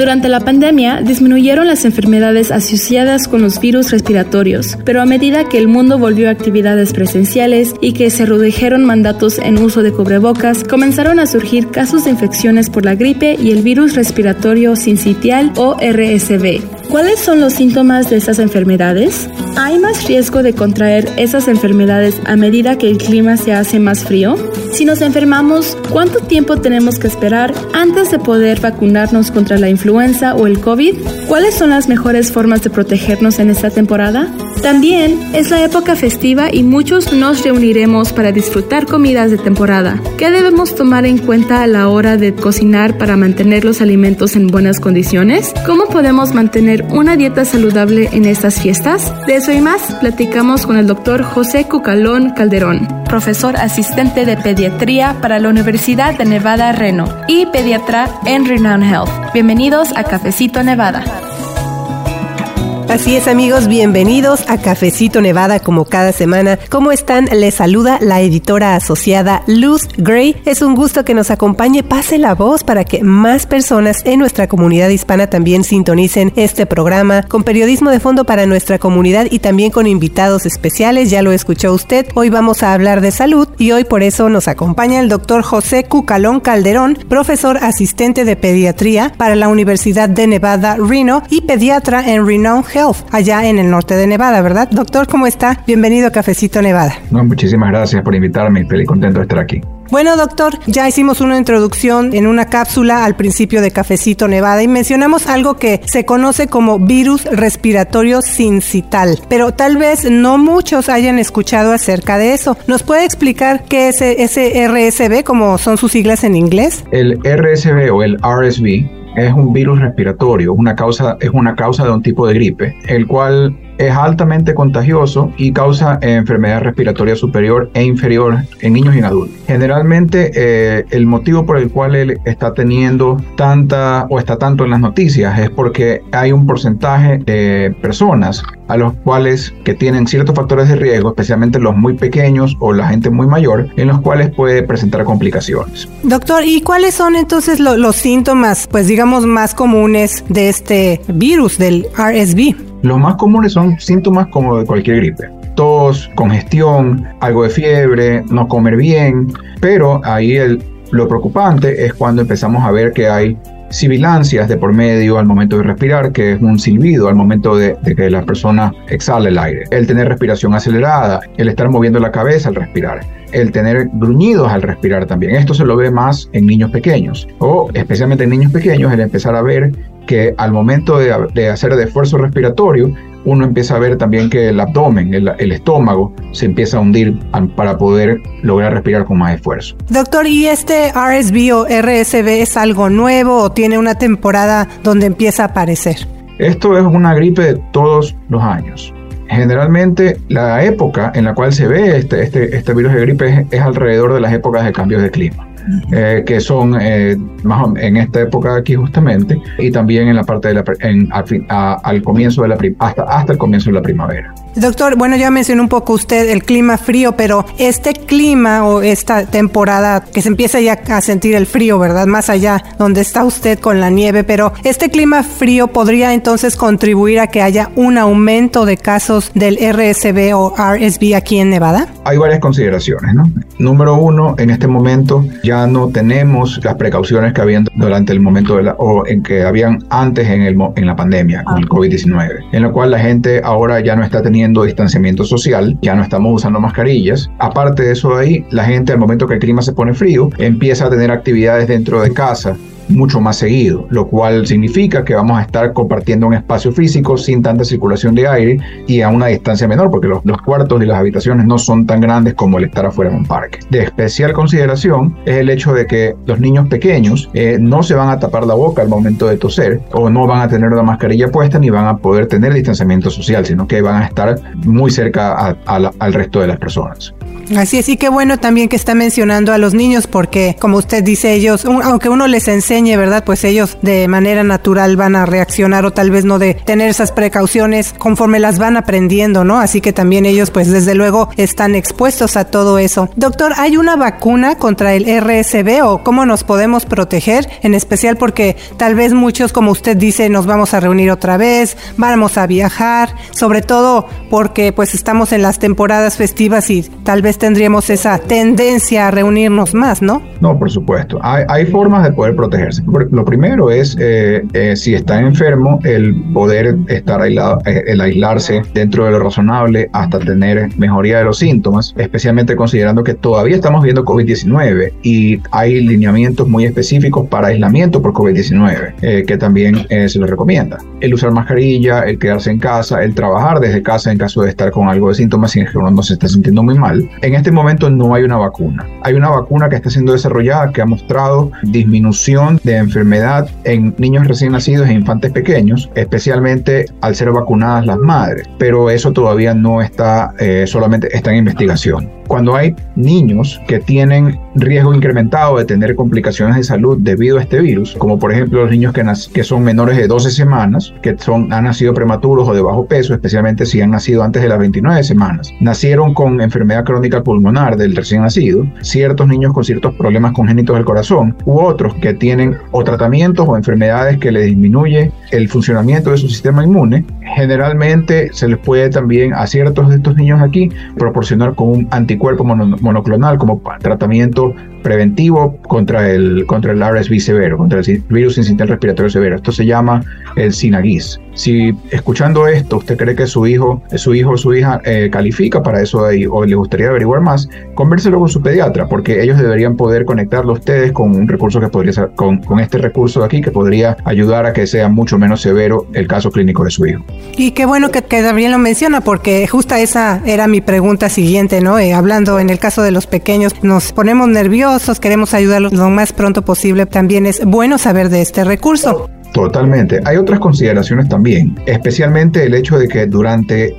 Durante la pandemia disminuyeron las enfermedades asociadas con los virus respiratorios, pero a medida que el mundo volvió a actividades presenciales y que se redujeron mandatos en uso de cubrebocas, comenzaron a surgir casos de infecciones por la gripe y el virus respiratorio sincitial o RSV. ¿Cuáles son los síntomas de estas enfermedades? ¿Hay más riesgo de contraer esas enfermedades a medida que el clima se hace más frío? Si nos enfermamos, ¿cuánto tiempo tenemos que esperar antes de poder vacunarnos contra la influenza o el COVID? ¿Cuáles son las mejores formas de protegernos en esta temporada? También es la época festiva y muchos nos reuniremos para disfrutar comidas de temporada. ¿Qué debemos tomar en cuenta a la hora de cocinar para mantener los alimentos en buenas condiciones? ¿Cómo podemos mantener una dieta saludable en estas fiestas? De eso y más platicamos con el doctor José Cucalón Calderón, profesor asistente de pediatría para la Universidad de Nevada Reno y pediatra en Renown Health. Bienvenidos a Cafecito Nevada. Así es amigos, bienvenidos a Cafecito Nevada como cada semana. ¿Cómo están? Les saluda la editora asociada Luz Gray. Es un gusto que nos acompañe, pase la voz para que más personas en nuestra comunidad hispana también sintonicen este programa con periodismo de fondo para nuestra comunidad y también con invitados especiales. Ya lo escuchó usted. Hoy vamos a hablar de salud y hoy por eso nos acompaña el doctor José Cucalón Calderón, profesor asistente de pediatría para la Universidad de Nevada Reno y pediatra en Renown Health allá en el norte de Nevada, ¿verdad? Doctor, ¿cómo está? Bienvenido a Cafecito Nevada. No, muchísimas gracias por invitarme y feliz contento de estar aquí. Bueno, doctor, ya hicimos una introducción en una cápsula al principio de Cafecito Nevada y mencionamos algo que se conoce como virus respiratorio sincital, pero tal vez no muchos hayan escuchado acerca de eso. ¿Nos puede explicar qué es ese RSV, como son sus siglas en inglés? El RSV o el RSV es un virus respiratorio, una causa, es una causa de un tipo de gripe, el cual es altamente contagioso y causa enfermedad respiratoria superior e inferior en niños y en adultos. Generalmente eh, el motivo por el cual él está teniendo tanta o está tanto en las noticias es porque hay un porcentaje de personas a los cuales que tienen ciertos factores de riesgo, especialmente los muy pequeños o la gente muy mayor, en los cuales puede presentar complicaciones. Doctor, ¿y cuáles son entonces los síntomas, pues digamos, más comunes de este virus del RSV? Los más comunes son síntomas como de cualquier gripe. Tos, congestión, algo de fiebre, no comer bien, pero ahí el, lo preocupante es cuando empezamos a ver que hay sibilancias de por medio al momento de respirar, que es un silbido al momento de, que la persona exhala el aire, el tener respiración acelerada, el estar moviendo la cabeza al respirar, el tener gruñidos al respirar también. Esto se lo ve más en niños pequeños o especialmente en niños pequeños, el empezar a ver que al momento de, hacer el esfuerzo respiratorio, uno empieza a ver también que el abdomen, el, estómago, se empieza a hundir para poder lograr respirar con más esfuerzo. Doctor, ¿y este RSV o RSV es algo nuevo o tiene una temporada donde empieza a aparecer? Esto es una gripe de todos los años. Generalmente la época en la cual se ve este, este, este virus de gripe es alrededor de las épocas de cambios de clima. Eh, que son eh, más en esta época aquí justamente, y también en la parte de la, en, al, comienzo de la hasta, hasta el comienzo de la primavera. Doctor, bueno, ya mencionó un poco usted el clima frío, pero este clima o esta temporada que se empieza ya a sentir el frío, ¿verdad? Más allá donde está usted con la nieve, pero este clima frío podría entonces contribuir a que haya un aumento de casos del RSV o RSV aquí en Nevada? Hay varias consideraciones, ¿no? Número uno, en este momento ya no tenemos las precauciones que habían durante el momento de la, o en que habían antes en, el, en la pandemia con el COVID-19, en lo cual la gente ahora ya no está teniendo distanciamiento social, ya no estamos usando mascarillas. Aparte de eso ahí, la gente al momento que el clima se pone frío empieza a tener actividades dentro de casa mucho más seguido, lo cual significa que vamos a estar compartiendo un espacio físico sin tanta circulación de aire y a una distancia menor, porque los, cuartos y las habitaciones no son tan grandes como el estar afuera en un parque. De especial consideración es el hecho de que los niños pequeños eh, no se van a tapar la boca al momento de toser o no van a tener una mascarilla puesta ni van a poder tener distanciamiento social, sino que van a estar muy cerca al resto de las personas. Así es, y qué bueno también que está mencionando a los niños porque, como usted dice, ellos, aunque uno les enseñe enseñe, ¿verdad? Pues ellos de manera natural van a reaccionar o tal vez no de tener esas precauciones conforme las van aprendiendo, ¿no? Así que también ellos pues desde luego están expuestos a todo eso. Doctor, ¿hay una vacuna contra el RSV o cómo nos podemos proteger? En especial porque tal vez muchos, como usted dice, nos vamos a reunir otra vez, vamos a viajar, sobre todo porque pues estamos en las temporadas festivas y tal vez tendríamos esa tendencia a reunirnos más, ¿no? No, por supuesto. Hay, formas de poder protegerse. Lo primero es, eh, eh, si está enfermo, el poder estar aislado, eh, el aislarse dentro de lo razonable hasta tener mejoría de los síntomas, especialmente considerando que todavía estamos viendo COVID-19 y hay lineamientos muy específicos para aislamiento por COVID-19 que también se les recomienda. El usar mascarilla, el quedarse en casa, el trabajar desde casa en caso de estar con algo de síntomas sin que uno no se esté sintiendo muy mal. En este momento no hay una vacuna. Hay una vacuna que está siendo desarrollada que ha mostrado disminución de enfermedad en niños recién nacidos e infantes pequeños, especialmente al ser vacunadas las madres. Pero eso todavía no está, eh, solamente está en investigación cuando hay niños que tienen riesgo incrementado de tener complicaciones de salud debido a este virus, como por ejemplo los niños que, que son menores de 12 semanas, que son, han nacido prematuros o de bajo peso, especialmente si han nacido antes de las 29 semanas, nacieron con enfermedad crónica pulmonar del recién nacido, ciertos niños con ciertos problemas congénitos del corazón, u otros que tienen o tratamientos o enfermedades que les disminuye el funcionamiento de su sistema inmune, generalmente se les puede también a ciertos de estos niños aquí proporcionar con un anticuerpo cuerpo monoclonal como tratamiento preventivo contra el, contra el RSV severo, contra el virus incidental respiratorio severo. Esto se llama el Sinagis. Si escuchando esto usted cree que su hijo, su hijo o su hija eh, califica para eso o le gustaría averiguar más, convérselo con su pediatra, porque ellos deberían poder conectarlo a ustedes con un recurso que podría con, con este recurso de aquí que podría ayudar a que sea mucho menos severo el caso clínico de su hijo. Y qué bueno que, que Gabriel lo menciona, porque justa esa era mi pregunta siguiente, ¿no? Eh, hablando en el caso de los pequeños, nos ponemos nerviosos queremos ayudarlos lo más pronto posible. También es bueno saber de este recurso. Totalmente. Hay otras consideraciones también, especialmente el hecho de que durante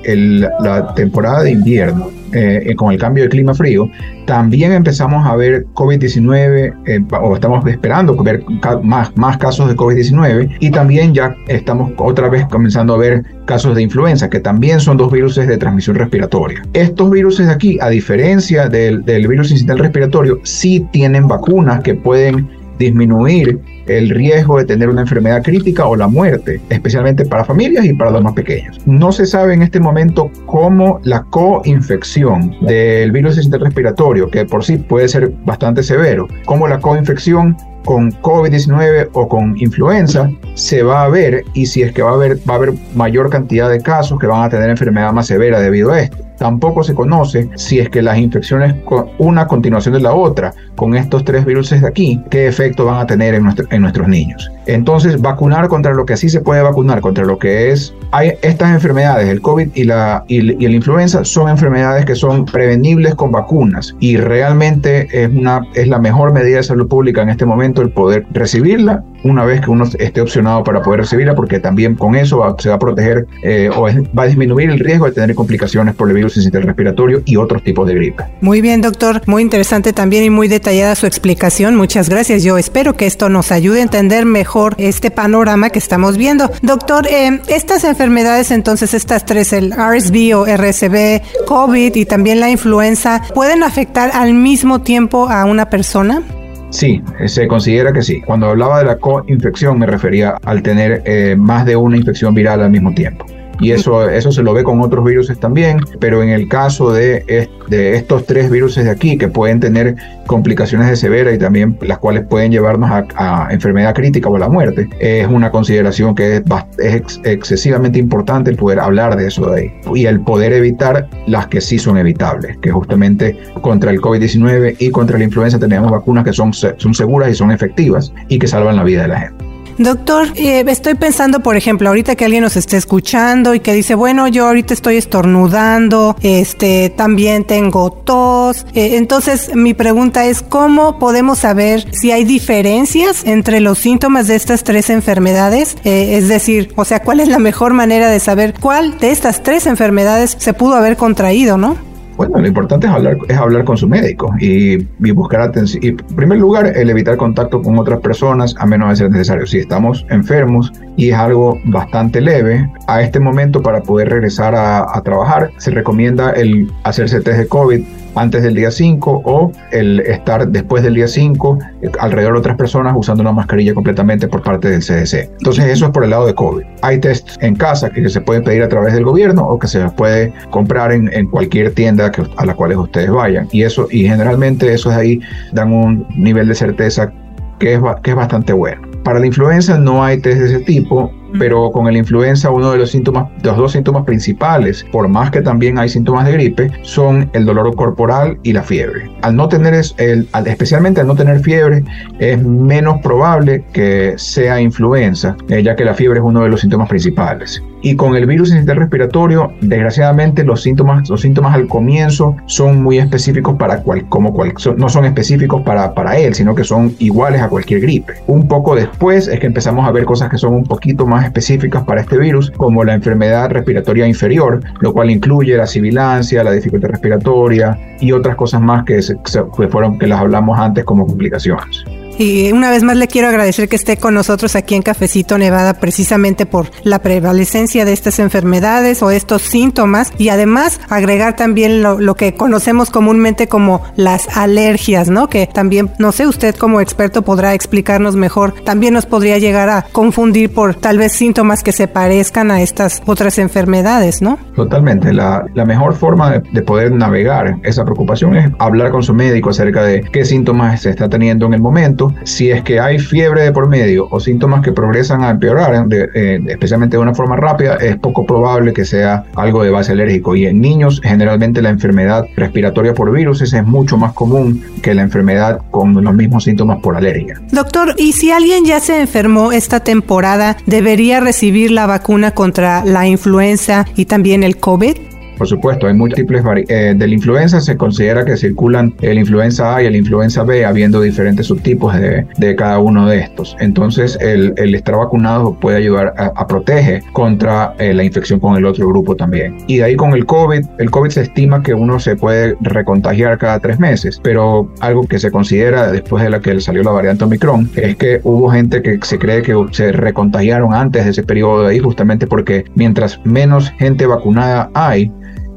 la temporada de invierno, eh, con el cambio de clima frío, también empezamos a ver COVID-19, eh, o estamos esperando ver más, más casos de COVID-19, y también ya estamos otra vez comenzando a ver casos de influenza, que también son dos virus de transmisión respiratoria. Estos virus de aquí, a diferencia del, del virus incidental respiratorio, sí tienen vacunas que pueden disminuir el riesgo de tener una enfermedad crítica o la muerte, especialmente para familias y para los más pequeños. No se sabe en este momento cómo la coinfección del virus respiratorio, que por sí puede ser bastante severo, cómo la coinfección con COVID-19 o con influenza se va a ver y si es que va a haber, va a haber mayor cantidad de casos que van a tener enfermedad más severa debido a esto. Tampoco se conoce si es que las infecciones con una continuación de la otra con estos tres virus de aquí, qué efecto van a tener en, en nuestros niños. Entonces, vacunar contra lo que así se puede vacunar, contra lo que es hay estas enfermedades, el COVID y la, y, y la influenza, son enfermedades que son prevenibles con vacunas y realmente es, una, es la mejor medida de salud pública en este momento el poder recibirla una vez que uno esté opcionado para poder recibirla, porque también con eso se va a proteger eh, o va a disminuir el riesgo de tener complicaciones por el virus respiratorio y otros tipos de gripe. Muy bien, doctor. Muy interesante también y muy detallada su explicación. Muchas gracias. Yo espero que esto nos ayude a entender mejor este panorama que estamos viendo. Doctor, eh, estas enfermedades, entonces, estas tres, el RSV o RSV, COVID y también la influenza, ¿pueden afectar al mismo tiempo a una persona? Sí, se considera que sí. Cuando hablaba de la coinfección me refería al tener eh, más de una infección viral al mismo tiempo y eso, eso se lo ve con otros virus también, pero en el caso de, de estos tres virus de aquí que pueden tener complicaciones de severa y también las cuales pueden llevarnos a, enfermedad crítica o a la muerte, es una consideración que es, es excesivamente importante el poder hablar de eso de ahí y el poder evitar las que sí son evitables, que justamente contra el COVID-19 y contra la influenza tenemos vacunas que son, son seguras y son efectivas y que salvan la vida de la gente. Doctor, eh, estoy pensando, por ejemplo, ahorita que alguien nos esté escuchando y que dice, bueno, yo ahorita estoy estornudando, este, también tengo tos. Eh, entonces, mi pregunta es, ¿cómo podemos saber si hay diferencias entre los síntomas de estas tres enfermedades? Eh, es decir, o sea, ¿cuál es la mejor manera de saber cuál de estas tres enfermedades se pudo haber contraído, no? Bueno, lo importante es hablar, es hablar con su médico y, buscar atención. Y en primer lugar, el evitar contacto con otras personas a menos de ser necesario. Si estamos enfermos y es algo bastante leve, a este momento para poder regresar a, a trabajar, se recomienda el hacerse test de COVID antes del día 5 o el estar después del día 5 eh, alrededor de otras personas usando una mascarilla completamente por parte del CDC. Entonces eso es por el lado de COVID. Hay tests en casa que se pueden pedir a través del gobierno o que se los puede comprar en, cualquier tienda a la cual ustedes vayan. Y eso y generalmente esos ahí dan un nivel de certeza que es, que es bastante bueno. Para la influenza no hay test de ese tipo, pero con el influenza uno de los síntomas, los dos síntomas principales, por más que también hay síntomas de gripe, son el dolor corporal y la fiebre. Al no tener el, especialmente al no tener fiebre, es menos probable que sea influenza, eh, ya que la fiebre es uno de los síntomas principales. Y con el virus sistema respiratorio, desgraciadamente los síntomas, los síntomas al comienzo son muy específicos para cual, como no son específicos para, para él, sino que son iguales a cualquier gripe. Un poco después es que empezamos a ver cosas que son un poquito más específicas para este virus, como la enfermedad respiratoria inferior, lo cual incluye la sibilancia, la dificultad respiratoria y otras cosas más que, que fueron que las hablamos antes como complicaciones. Y una vez más le quiero agradecer que esté con nosotros aquí en Cafecito Nevada precisamente por la prevalecencia de estas enfermedades o estos síntomas y además agregar también lo, que conocemos comúnmente como las alergias, ¿no? Que también, no sé, usted como experto podrá explicarnos mejor, también nos podría llegar a confundir por tal vez síntomas que se parezcan a estas otras enfermedades, ¿no? Totalmente, la, mejor forma de, de poder navegar esa preocupación es hablar con su médico acerca de qué síntomas se está teniendo en el momento si es que hay fiebre de por medio o síntomas que progresan a empeorar, eh, especialmente de una forma rápida, es poco probable que sea algo de base alérgico. Y en niños, generalmente la enfermedad respiratoria por virus es mucho más común que la enfermedad con los mismos síntomas por alergia. Doctor, ¿y si alguien ya se enfermó esta temporada, debería recibir la vacuna contra la influenza y también el COVID? Por supuesto, hay múltiples eh, de la influenza se considera que circulan el influenza A y el influenza B, habiendo diferentes subtipos de, de cada uno de estos. Entonces, el, el estar vacunado puede ayudar a, proteger contra eh, la infección con el otro grupo también. Y de ahí con el COVID, el COVID se estima que uno se puede recontagiar cada tres meses, pero algo que se considera después de la que salió la variante Omicron es que hubo gente que se cree que se recontagiaron antes de ese periodo de ahí, justamente porque mientras menos gente vacunada hay,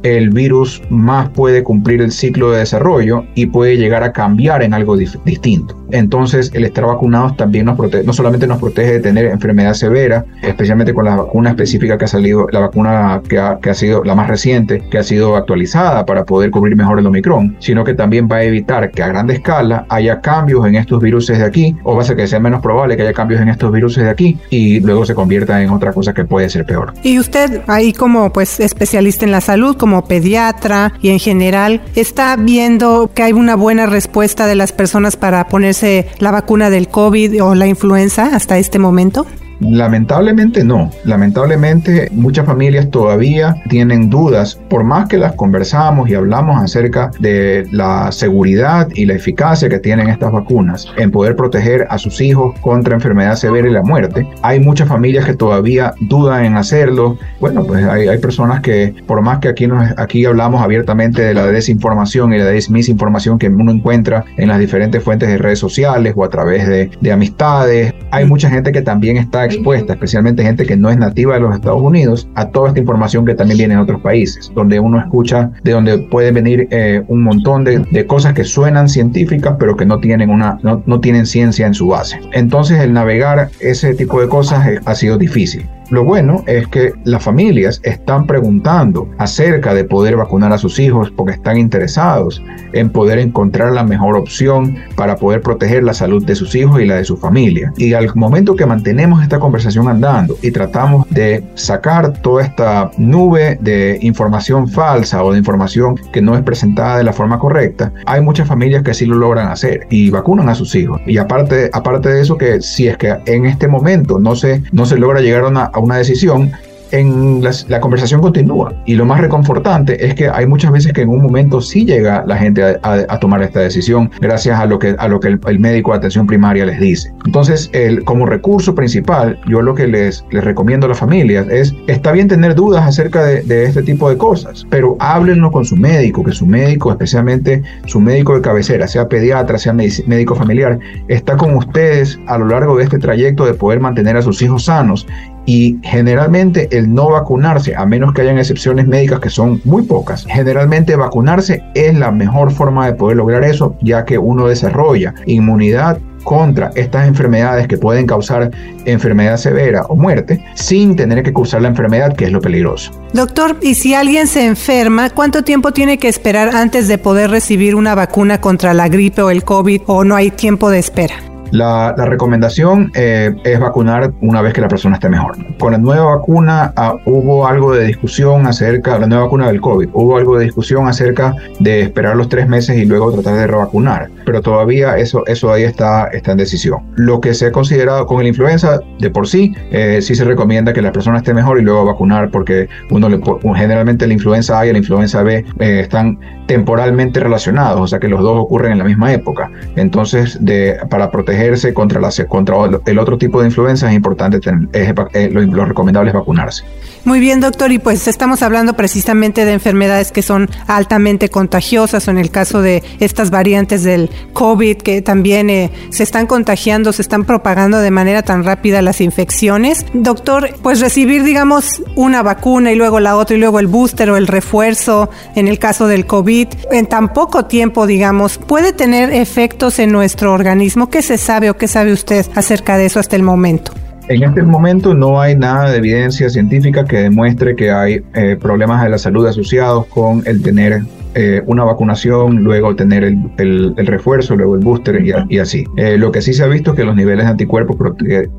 el virus más puede cumplir el ciclo de desarrollo y puede llegar a cambiar en algo distinto. Entonces, el estar vacunados también nos protege, no solamente nos protege de tener enfermedad severa, especialmente con la vacuna específica que ha salido, la vacuna que ha, sido la más reciente, que ha sido actualizada para poder cubrir mejor el Omicron, sino que también va a evitar que a gran escala haya cambios en estos virus de aquí, o va a ser que sea menos probable que haya cambios en estos virus de aquí y luego se convierta en otra cosa que puede ser peor. Y usted, ahí como pues especialista en la salud, como pediatra y en general, ¿está viendo que hay una buena respuesta de las personas para ponerse la vacuna del COVID o la influenza hasta este momento? Lamentablemente no. Lamentablemente muchas familias todavía tienen dudas, por más que las conversamos y hablamos acerca de la seguridad y la eficacia que tienen estas vacunas en poder proteger a sus hijos contra enfermedad severa y la muerte. Hay muchas familias que todavía dudan en hacerlo. Bueno, pues hay, hay personas que, por más que aquí, nos, aquí hablamos abiertamente de la desinformación y la desinformación que uno encuentra en las diferentes fuentes de redes sociales o a través de, de amistades, hay mucha gente que también está expuesta, especialmente gente que no es nativa de los Estados Unidos, a toda esta información que también viene de otros países, donde uno escucha, de donde pueden venir eh, un montón de, de, cosas que suenan científicas, pero que no tienen, una, no, no tienen ciencia en su base. Entonces el navegar ese tipo de cosas eh, ha sido difícil. Lo bueno es que las familias están preguntando acerca de poder vacunar a sus hijos porque están interesados en poder encontrar la mejor opción para poder proteger la salud de sus hijos y la de su familia. Y al momento que mantenemos esta conversación andando y tratamos de sacar toda esta nube de información falsa o de información que no es presentada de la forma correcta, hay muchas familias que sí lo logran hacer y vacunan a sus hijos. Y aparte, aparte de eso, que si es que en este momento no se, no se logra llegar a una, a una decisión, en la conversación continúa. Y lo más reconfortante es que hay muchas veces que en un momento sí llega la gente a, tomar esta decisión gracias a lo que, a lo que el, médico de atención primaria les dice. Entonces, el, como recurso principal, yo lo que les, les recomiendo a las familias es, está bien tener dudas acerca de, de este tipo de cosas, pero háblenlo con su médico, que su médico, especialmente su médico de cabecera, sea pediatra, sea médico familiar, está con ustedes a lo largo de este trayecto de poder mantener a sus hijos sanos y generalmente el no vacunarse, a menos que hayan excepciones médicas que son muy pocas, generalmente vacunarse es la mejor forma de poder lograr eso, ya que uno desarrolla inmunidad contra estas enfermedades que pueden causar enfermedad severa o muerte sin tener que cursar la enfermedad, que es lo peligroso. Doctor, ¿y si alguien se enferma, cuánto tiempo tiene que esperar antes de poder recibir una vacuna contra la gripe o el COVID o no hay tiempo de espera? La, recomendación eh, es vacunar una vez que la persona esté mejor. Con la nueva vacuna ah, hubo algo de discusión acerca, la nueva vacuna del COVID, hubo algo de discusión acerca de esperar los tres meses y luego tratar de revacunar, pero todavía eso, eso ahí está, está en decisión. Lo que se ha considerado con la influenza de por sí, eh, sí se recomienda que la persona esté mejor y luego vacunar porque uno generalmente la influenza A y la influenza B eh, están temporalmente relacionados, o sea que los dos ocurren en la misma época. Entonces, de, para protegerse contra, contra el otro tipo de influenza es importante, tener, eh, lo, recomendable es vacunarse. Muy bien, doctor, y pues estamos hablando precisamente de enfermedades que son altamente contagiosas, en el caso de estas variantes del COVID, que también eh, se están contagiando, se están propagando de manera tan rápida las infecciones. Doctor, pues recibir, digamos, una vacuna y luego la otra y luego el booster o el refuerzo en el caso del COVID, en tan poco tiempo, digamos, puede tener efectos en nuestro organismo. ¿Qué se sabe o qué sabe usted acerca de eso hasta el momento? En este momento no hay nada de evidencia científica que demuestre que hay eh, problemas de la salud asociados con el tener eh, una vacunación, luego tener el, refuerzo, luego el booster y, así. Eh, lo que sí se ha visto es que los niveles de anticuerpos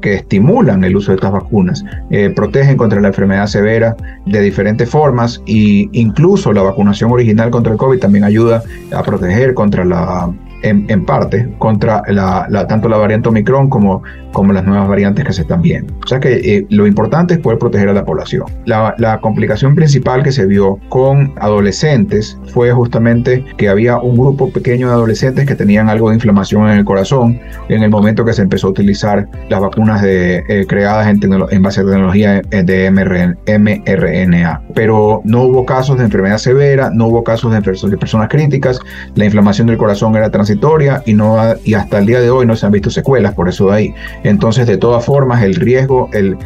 que, estimulan el uso de estas vacunas protegen contra la enfermedad severa de diferentes formas e incluso la vacunación original contra el COVID también ayuda a proteger contra la en, parte contra la, tanto la variante Omicron como, como las nuevas variantes que se están viendo. O sea que eh, lo importante es poder proteger a la población. La, complicación principal que se vio con adolescentes fue justamente que había un grupo pequeño de adolescentes que tenían algo de inflamación en el corazón en el momento que se empezó a utilizar las vacunas eh, creadas en, base a tecnología de mRNA. Pero no hubo casos de enfermedad severa, no hubo casos de, personas críticas, la inflamación del corazón era transitoria y, y hasta el día de hoy no se han visto secuelas por eso de ahí. Entonces, de todas formas, el riesgo, el,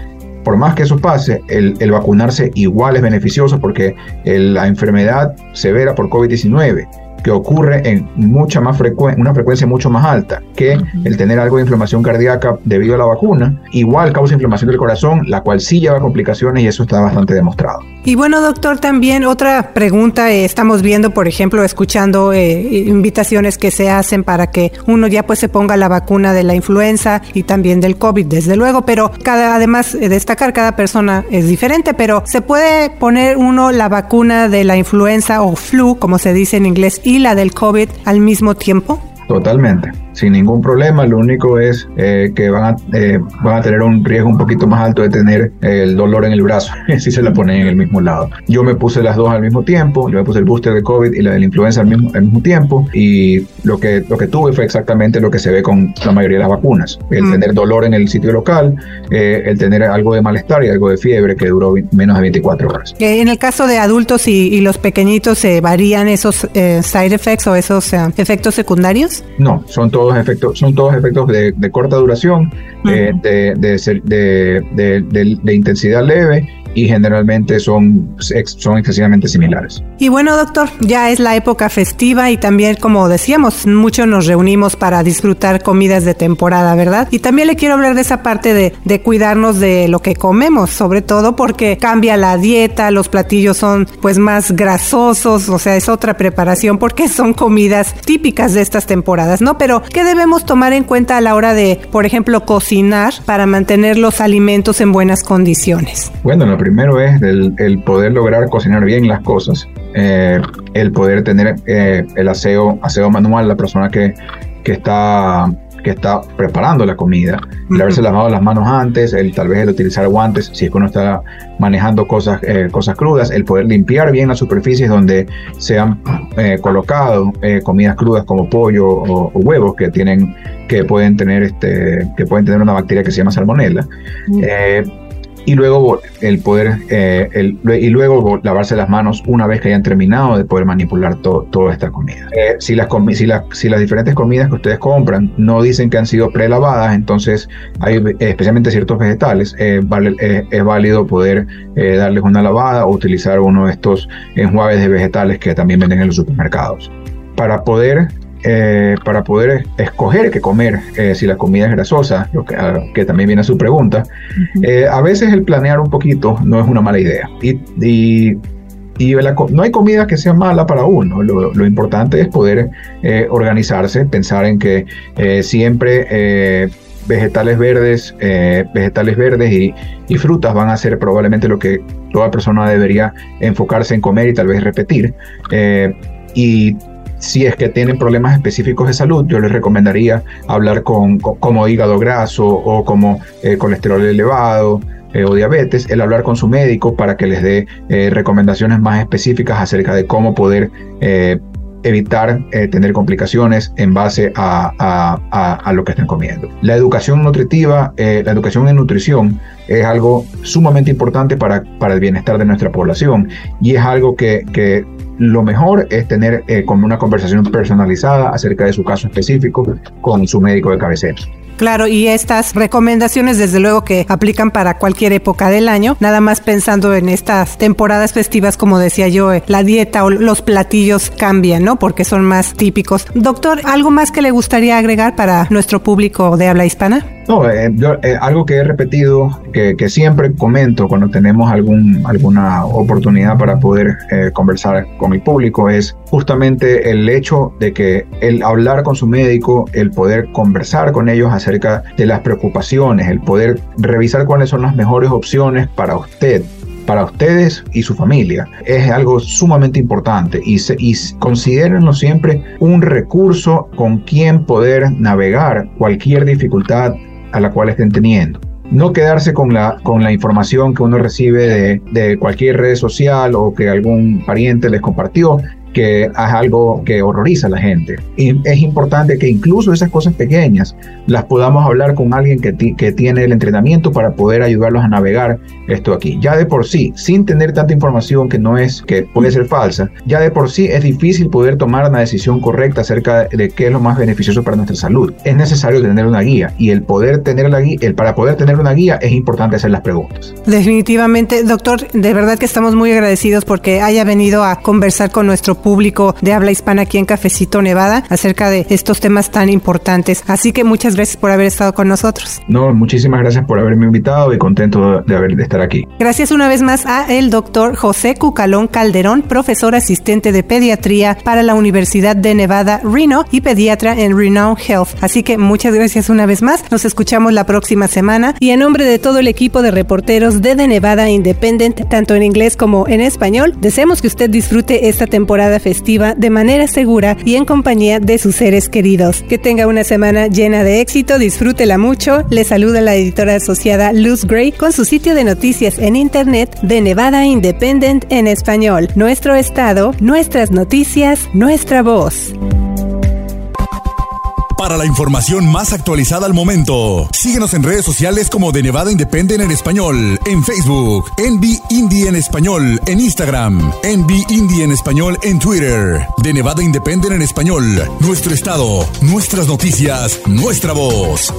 por más que eso pase, el, el vacunarse igual es beneficioso porque la enfermedad severa por COVID-19 que ocurre en mucha más frecuencia, una frecuencia mucho más alta que el tener algo de inflamación cardíaca debido a la vacuna. Igual causa inflamación del corazón, la cual sí lleva complicaciones y eso está bastante demostrado. Y bueno, doctor, también otra pregunta, eh, estamos viendo, por ejemplo, escuchando eh, invitaciones que se hacen para que uno ya pues se ponga la vacuna de la influenza y también del COVID, desde luego, pero cada, además eh, destacar, cada persona es diferente, pero se puede poner uno la vacuna de la influenza o flu, como se dice en inglés, y la del COVID al mismo tiempo? Totalmente sin ningún problema. Lo único es eh, que van a, eh, van a tener un riesgo un poquito más alto de tener el dolor en el brazo si se la ponen en el mismo lado. Yo me puse las dos al mismo tiempo, yo me puse el booster de COVID y la de la influenza al mismo, al mismo tiempo y lo que, lo que tuve fue exactamente lo que se ve con la mayoría de las vacunas. El mm. tener dolor en el sitio local, eh, el tener algo de malestar y algo de fiebre que duró menos de 24 horas. En el caso de adultos y, los pequeñitos, ¿se varían esos side effects o esos efectos secundarios? No, son todos efectos, son todos efectos de, corta duración, eh, de, de, intensidad leve y generalmente son, son excesivamente similares. Y bueno, doctor, ya es la época festiva y también, como decíamos, muchos nos reunimos para disfrutar comidas de temporada, ¿verdad? Y también le quiero hablar de esa parte de, de cuidarnos de lo que comemos, sobre todo porque cambia la dieta, los platillos son pues más grasosos, o sea, es otra preparación porque son comidas típicas de estas temporadas, ¿no? Pero, ¿qué debemos tomar en cuenta a la hora de, por ejemplo, cocinar para mantener los alimentos en buenas condiciones? Bueno, primero es el, poder lograr cocinar bien las cosas, eh, el poder tener eh, el aseo, aseo manual, la persona que, que está que está preparando la comida, el haberse lavado las manos antes, el tal vez el utilizar guantes si es que uno está manejando cosas, eh, cosas crudas, el poder limpiar bien las superficies donde se han eh, colocado eh, comidas crudas como pollo o, huevos que tienen que pueden tener este que pueden tener una bacteria que se llama salmonella y luego el poder eh, y luego lavarse las manos una vez que hayan terminado de poder manipular toda esta comida. Eh, si, las diferentes comidas que ustedes compran no dicen que han sido prelavadas, entonces hay especialmente ciertos vegetales, eh, vale, es válido poder darles una lavada o utilizar uno de estos enjuagues de vegetales que también venden en los supermercados. Para poder eh, para poder escoger qué comer, eh, si la comida es grasosa, lo que, ah, que también viene a su pregunta, eh, a veces el planear un poquito no es una mala idea. Y, y, no hay comida que sea mala para uno. Lo, importante es poder organizarse, pensar en que siempre vegetales verdes, vegetales verdes y, y, frutas van a ser probablemente lo que toda persona debería enfocarse en comer y tal vez repetir. y si es que tienen problemas específicos de salud, yo les recomendaría hablar con, como hígado graso o como eh, colesterol elevado eh, o diabetes, el hablar con su médico para que les dé eh, recomendaciones más específicas acerca de cómo poder evitar tener complicaciones en base a, lo que estén comiendo. La educación nutritiva, la educación en nutrición es algo sumamente importante para, para el bienestar de nuestra población y es algo que lo mejor es tener eh, como una conversación personalizada acerca de su caso específico con su médico de cabecera. Claro, y estas recomendaciones desde luego que aplican para cualquier época del año, nada más pensando en estas temporadas festivas, como decía yo, eh, la dieta o los platillos cambian, ¿no? Porque son más típicos. Doctor, ¿algo más que le gustaría agregar para nuestro público de habla hispana? No, eh, eh, algo que he repetido, que, siempre comento cuando tenemos algún, alguna oportunidad para poder conversar con el público, es justamente el hecho de que el hablar con su médico, el poder conversar con ellos acerca acerca de las preocupaciones, el poder revisar cuáles son las mejores opciones para usted para ustedes y su familia es algo sumamente importante. Y, se, y considérenlo siempre un recurso con quien poder navegar cualquier dificultad a la cual estén teniendo no quedarse con la, con la información que uno recibe de, de, cualquier red social o que algún pariente les compartió, que es algo que horroriza a la gente. Y es importante que incluso esas cosas pequeñas las podamos hablar con alguien que, tiene el entrenamiento para poder ayudarlos a navegar esto aquí. Ya de por sí, sin tener tanta información que no es, que puede ser falsa, ya de por sí es difícil poder tomar una decisión correcta acerca de qué es lo más beneficioso para nuestra salud. Es necesario tener una guía y el poder tener la guía, el para poder tener una guía es importante hacer las preguntas. Definitivamente, doctor, de verdad que estamos muy agradecidos porque haya venido a conversar con nuestro público de habla hispana aquí en Cafecito Nevada acerca de estos temas tan importantes. Así que muchas gracias por haber estado con nosotros. No, muchísimas gracias por haberme invitado y contento de, haber, de estar aquí. Gracias una vez más a el doctor José Cucalón Calderón, profesor asistente de pediatría para la Universidad de Nevada, Reno y pediatra en Renown Health. Así que muchas gracias una vez más. Nos escuchamos la próxima semana y en nombre de todo el equipo de reporteros de The Nevada Independent, tanto en inglés como en español, deseamos que usted disfrute esta temporada festiva de manera segura y en compañía de sus seres queridos. Que tenga una semana llena de éxito, disfrútela mucho. Le saluda la editora asociada Luz Gray con su sitio de noticias en internet de Nevada Independent en español. Nuestro estado, nuestras noticias, nuestra voz para la información más actualizada al momento. Síguenos en redes sociales como de Nevada Independent en español, en Facebook, Envy Indie en español, en Instagram, Envy Indie en español en Twitter, de Nevada Independent en español, nuestro estado, nuestras noticias, nuestra voz.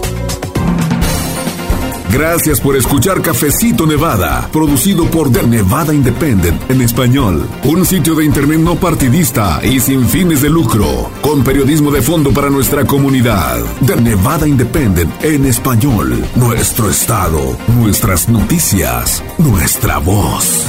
Gracias por escuchar Cafecito Nevada, producido por The Nevada Independent en español. Un sitio de internet no partidista y sin fines de lucro, con periodismo de fondo para nuestra comunidad. The Nevada Independent en español. Nuestro estado, nuestras noticias, nuestra voz.